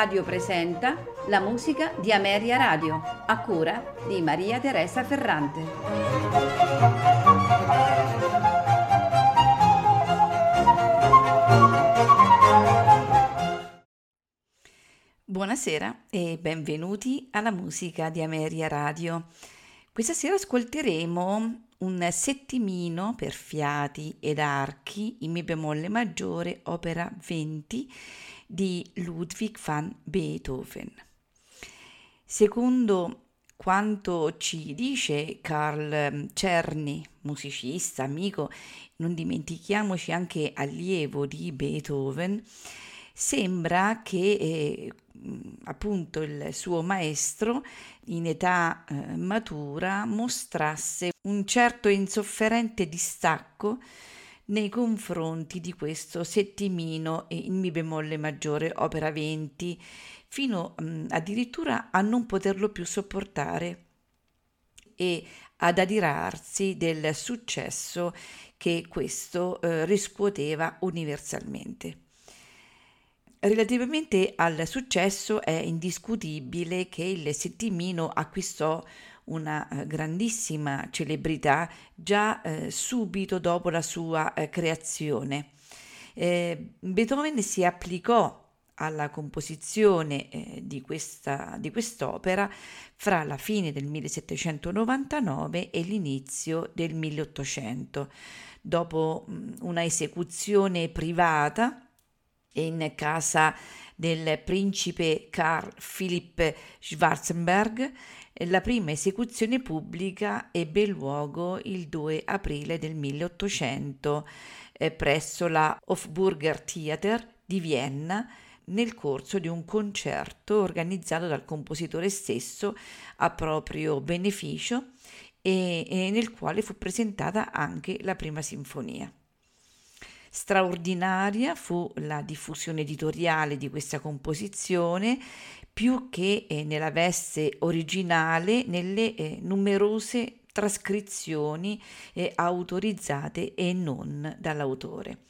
Radio presenta la musica di Ameria Radio, a cura di Maria Teresa Ferrante. Buonasera e benvenuti alla musica di Ameria Radio. Questa sera ascolteremo un settimino per fiati ed archi in mi bemolle maggiore, opera 20 di Ludwig van Beethoven. Secondo quanto ci dice Carl Czerny, musicista, amico, non dimentichiamoci anche allievo di Beethoven, sembra che eh, appunto il suo maestro in età eh, matura mostrasse un certo insofferente distacco nei confronti di questo settimino in Mi bemolle maggiore, opera 20, fino mh, addirittura a non poterlo più sopportare e ad adirarsi del successo che questo eh, riscuoteva universalmente. Relativamente al successo è indiscutibile che il settimino acquistò una eh, grandissima celebrità già eh, subito dopo la sua eh, creazione. Eh, Beethoven si applicò alla composizione eh, di, questa, di quest'opera fra la fine del 1799 e l'inizio del 1800. Dopo mh, una esecuzione privata in casa del principe Carl Philipp Schwarzenberg, la prima esecuzione pubblica ebbe luogo il 2 aprile del 1800 eh, presso la Hofburger Theater di Vienna nel corso di un concerto organizzato dal compositore stesso a proprio beneficio e, e nel quale fu presentata anche la prima sinfonia. Straordinaria fu la diffusione editoriale di questa composizione più che eh, nella veste originale nelle eh, numerose trascrizioni eh, autorizzate e non dall'autore.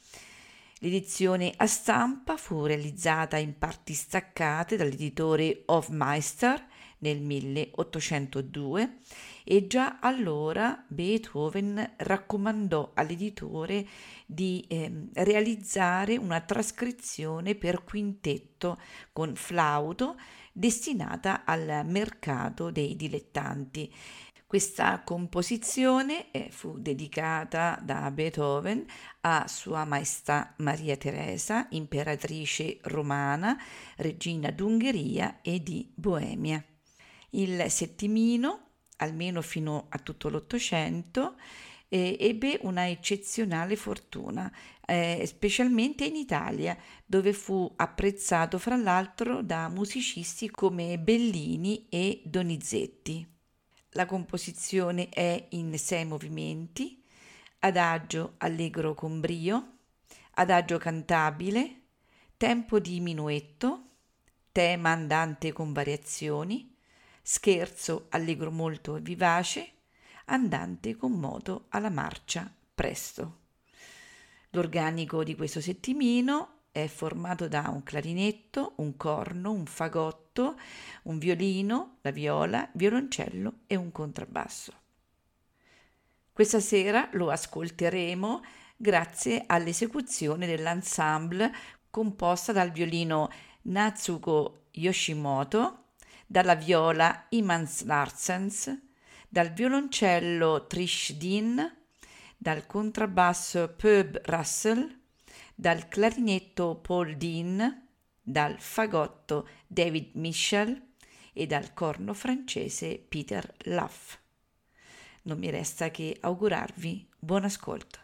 L'edizione a stampa fu realizzata in parti staccate dall'editore Hofmeister nel 1802 e già allora Beethoven raccomandò all'editore di eh, realizzare una trascrizione per quintetto con flauto destinata al mercato dei dilettanti. Questa composizione eh, fu dedicata da Beethoven a Sua Maestà Maria Teresa, imperatrice romana, regina d'Ungheria e di Boemia. Il settimino almeno fino a tutto l'Ottocento, eh, ebbe una eccezionale fortuna, eh, specialmente in Italia, dove fu apprezzato fra l'altro da musicisti come Bellini e Donizetti. La composizione è in sei movimenti, adagio allegro con brio, adagio cantabile, tempo di minuetto, tema andante con variazioni, scherzo allegro molto vivace, andante con moto alla marcia presto. L'organico di questo settimino è formato da un clarinetto, un corno, un fagotto, un violino, la viola, violoncello e un contrabbasso. Questa sera lo ascolteremo grazie all'esecuzione dell'ensemble composta dal violino Natsuko Yoshimoto, dalla viola Imans Larsens, dal violoncello Trish Dean, contrabbasso Pub Russell, dal clarinetto Paul Dean, dal fagotto David Michel e dal corno francese Peter Luff. Non mi resta che augurarvi buon ascolto.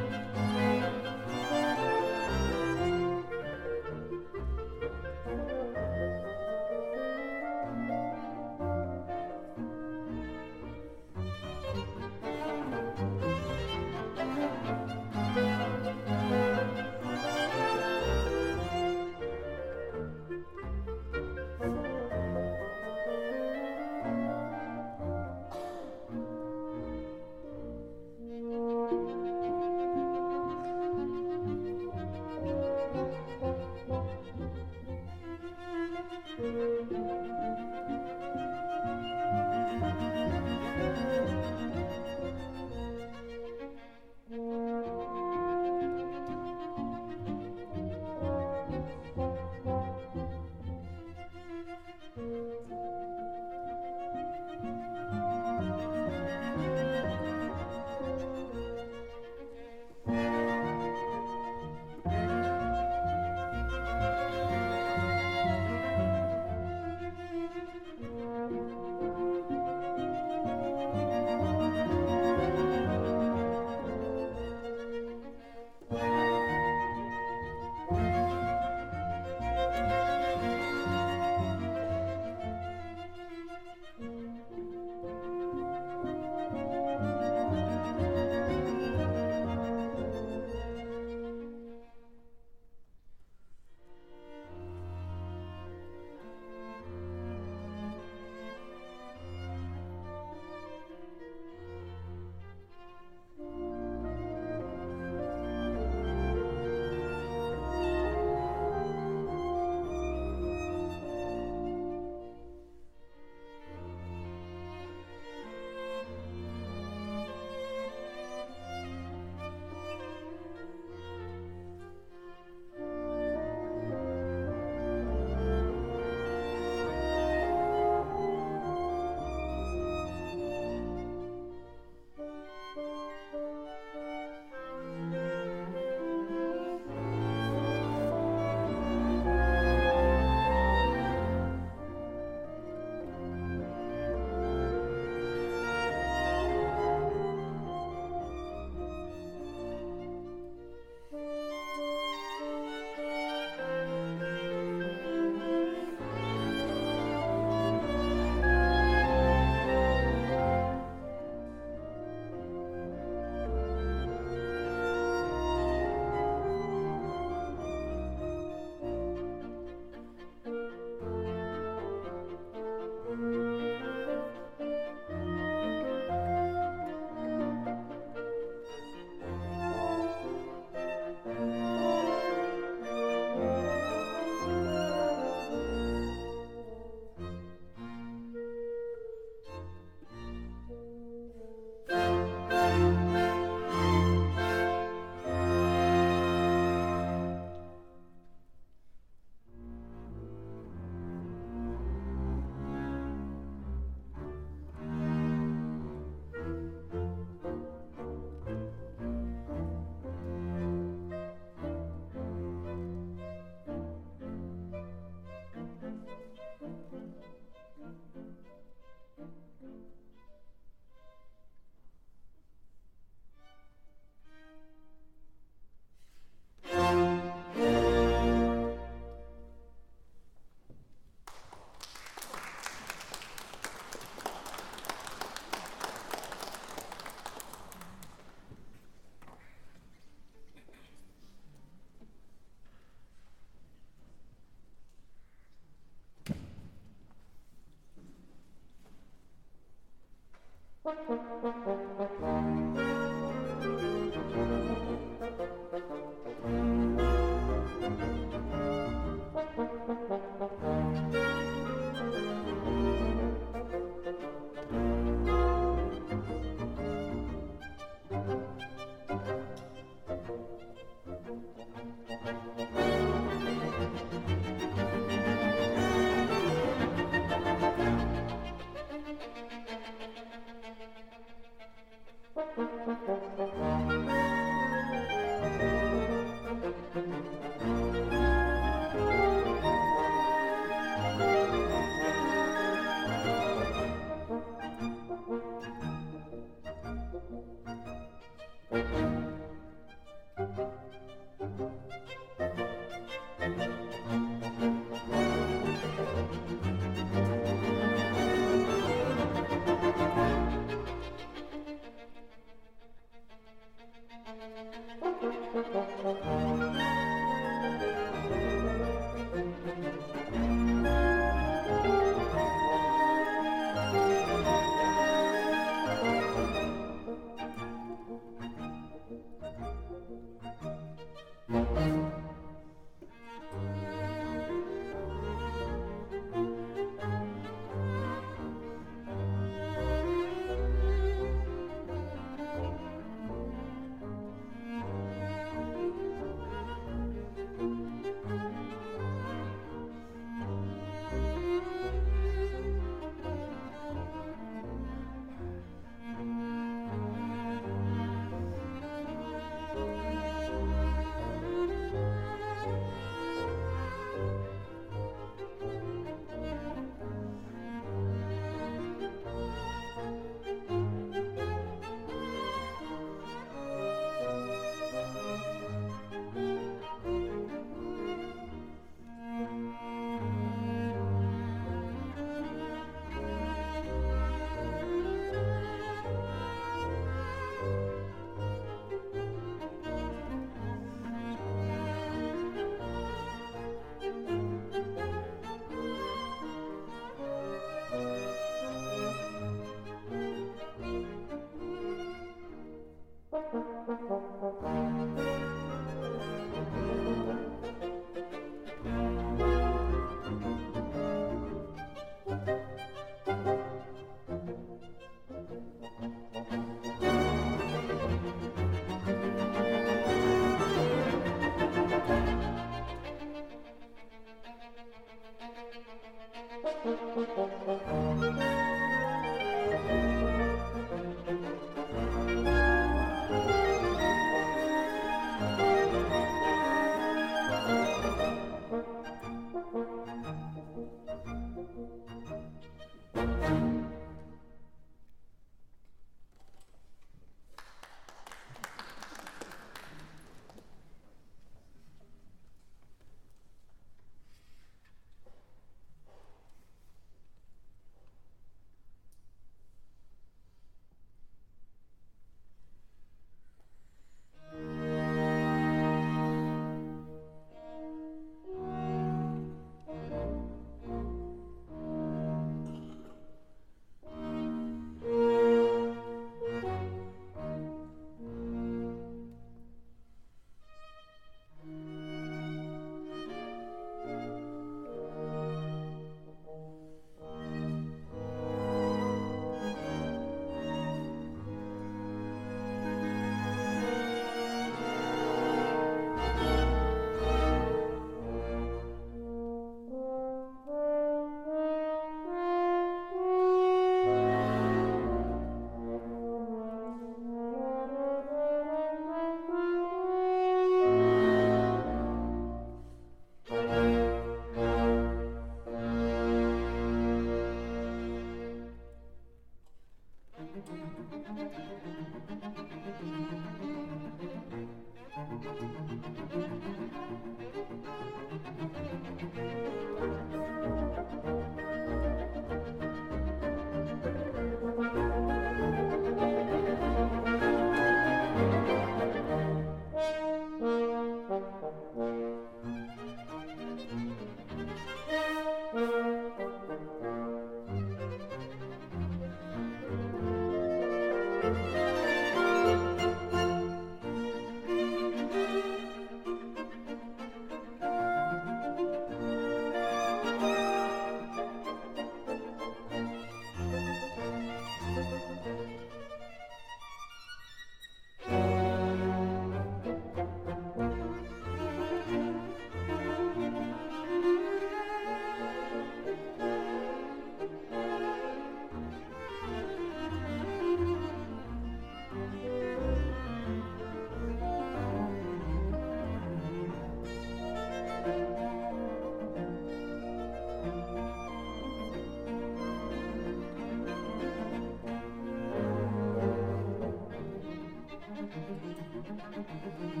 Mm-hmm.